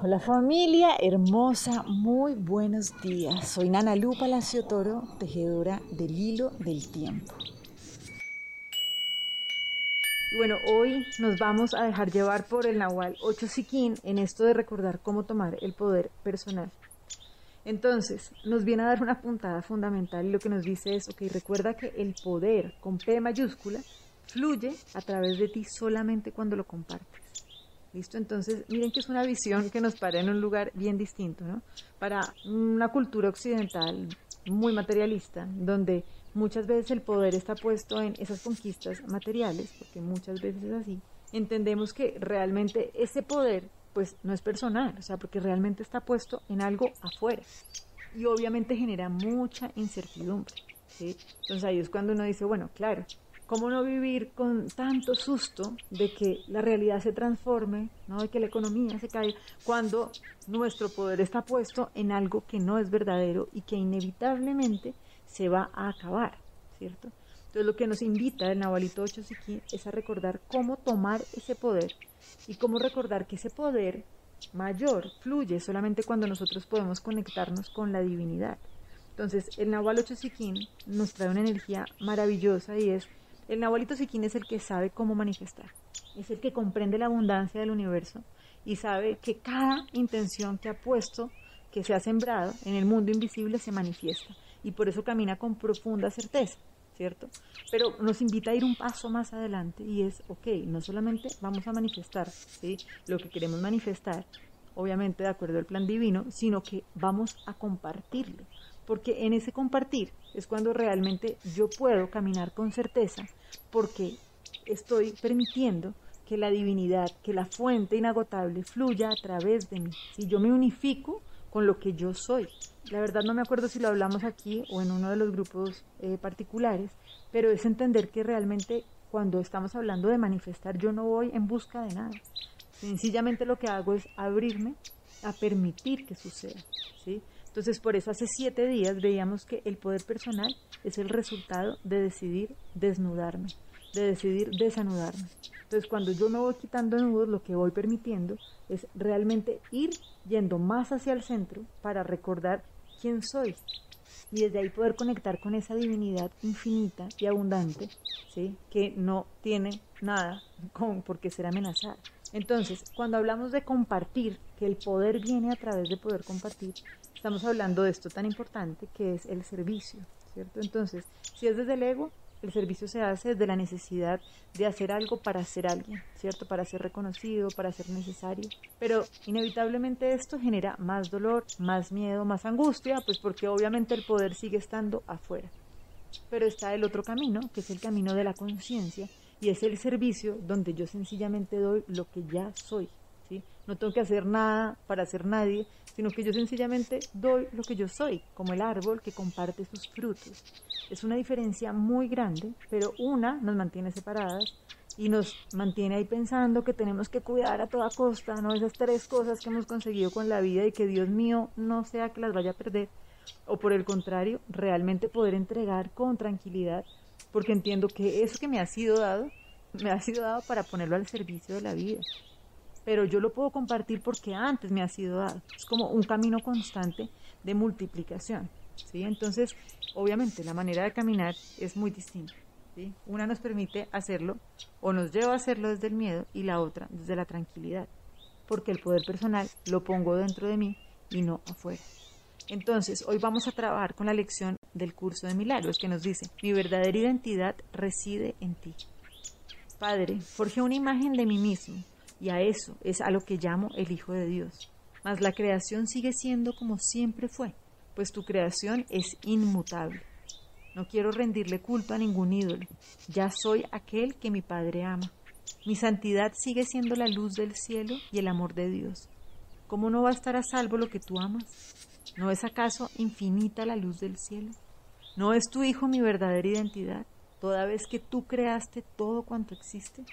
Hola familia hermosa, muy buenos días. Soy Nana Lu Palacio Toro, tejedora del hilo del tiempo. Bueno, hoy nos vamos a dejar llevar por el Nahual 8 Siquín en esto de recordar cómo tomar el poder personal. Entonces, nos viene a dar una puntada fundamental y lo que nos dice es, ok, recuerda que el poder con P mayúscula fluye a través de ti solamente cuando lo compartes. ¿Listo? Entonces, miren que es una visión que nos para en un lugar bien distinto, ¿no? Para una cultura occidental muy materialista, donde muchas veces el poder está puesto en esas conquistas materiales, porque muchas veces es así, entendemos que realmente ese poder pues no es personal, o sea, porque realmente está puesto en algo afuera. Y obviamente genera mucha incertidumbre. Entonces ahí es cuando uno dice, bueno, claro, ¿Cómo no vivir con tanto susto de que la realidad se transforme, ¿no? de que la economía se caiga, cuando nuestro poder está puesto en algo que no es verdadero y que inevitablemente se va a acabar, ¿cierto? Entonces lo que nos invita el Nahualito 8 es a recordar cómo tomar ese poder y cómo recordar que ese poder mayor fluye solamente cuando nosotros podemos conectarnos con la divinidad. Entonces el Nahual 8 nos trae una energía maravillosa y es el Nahualito Siquín es el que sabe cómo manifestar, es el que comprende la abundancia del universo y sabe que cada intención que ha puesto, que se ha sembrado en el mundo invisible se manifiesta y por eso camina con profunda certeza, ¿cierto? Pero nos invita a ir un paso más adelante y es, ok, no solamente vamos a manifestar ¿sí? lo que queremos manifestar, obviamente de acuerdo al plan divino, sino que vamos a compartirlo porque en ese compartir es cuando realmente yo puedo caminar con certeza, porque estoy permitiendo que la divinidad, que la fuente inagotable fluya a través de mí. Si yo me unifico con lo que yo soy. La verdad no me acuerdo si lo hablamos aquí o en uno de los grupos eh, particulares, pero es entender que realmente cuando estamos hablando de manifestar, yo no voy en busca de nada. Sencillamente lo que hago es abrirme a permitir que suceda. ¿sí? Entonces, por eso hace siete días veíamos que el poder personal es el resultado de decidir desnudarme, de decidir desanudarme. Entonces, cuando yo me voy quitando nudos, lo que voy permitiendo es realmente ir yendo más hacia el centro para recordar quién soy y desde ahí poder conectar con esa divinidad infinita y abundante, ¿sí? que no tiene nada con por qué ser amenazada. Entonces, cuando hablamos de compartir, que el poder viene a través de poder compartir, estamos hablando de esto tan importante que es el servicio, ¿cierto? Entonces, si es desde el ego, el servicio se hace desde la necesidad de hacer algo para ser alguien, ¿cierto? Para ser reconocido, para ser necesario. Pero inevitablemente esto genera más dolor, más miedo, más angustia, pues porque obviamente el poder sigue estando afuera. Pero está el otro camino, que es el camino de la conciencia, y es el servicio donde yo sencillamente doy lo que ya soy. ¿sí? No tengo que hacer nada para ser nadie, sino que yo sencillamente doy lo que yo soy, como el árbol que comparte sus frutos. Es una diferencia muy grande, pero una nos mantiene separadas y nos mantiene ahí pensando que tenemos que cuidar a toda costa, ¿no? Esas tres cosas que hemos conseguido con la vida y que Dios mío no sea que las vaya a perder. O por el contrario, realmente poder entregar con tranquilidad porque entiendo que eso que me ha sido dado, me ha sido dado para ponerlo al servicio de la vida. Pero yo lo puedo compartir porque antes me ha sido dado. Es como un camino constante de multiplicación. ¿sí? Entonces, obviamente, la manera de caminar es muy distinta. ¿sí? Una nos permite hacerlo o nos lleva a hacerlo desde el miedo y la otra desde la tranquilidad. Porque el poder personal lo pongo dentro de mí y no afuera. Entonces, hoy vamos a trabajar con la lección del curso de milagros que nos dice, mi verdadera identidad reside en ti. Padre, forje una imagen de mí mismo y a eso es a lo que llamo el Hijo de Dios. Mas la creación sigue siendo como siempre fue, pues tu creación es inmutable. No quiero rendirle culpa a ningún ídolo. Ya soy aquel que mi Padre ama. Mi santidad sigue siendo la luz del cielo y el amor de Dios. ¿Cómo no va a estar a salvo lo que tú amas? ¿No es acaso infinita la luz del cielo? ¿No es tu Hijo mi verdadera identidad, toda vez que tú creaste todo cuanto existe?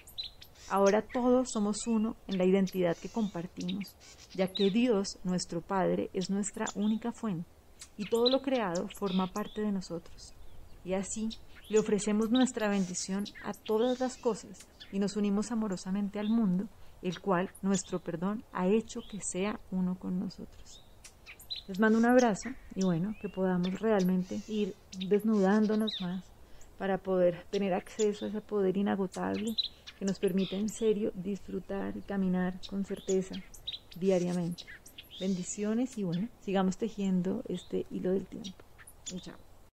Ahora todos somos uno en la identidad que compartimos, ya que Dios, nuestro Padre, es nuestra única fuente, y todo lo creado forma parte de nosotros. Y así le ofrecemos nuestra bendición a todas las cosas y nos unimos amorosamente al mundo el cual nuestro perdón ha hecho que sea uno con nosotros. Les mando un abrazo y bueno, que podamos realmente ir desnudándonos más para poder tener acceso a ese poder inagotable que nos permite en serio disfrutar y caminar con certeza diariamente. Bendiciones y bueno, sigamos tejiendo este hilo del tiempo. Chao.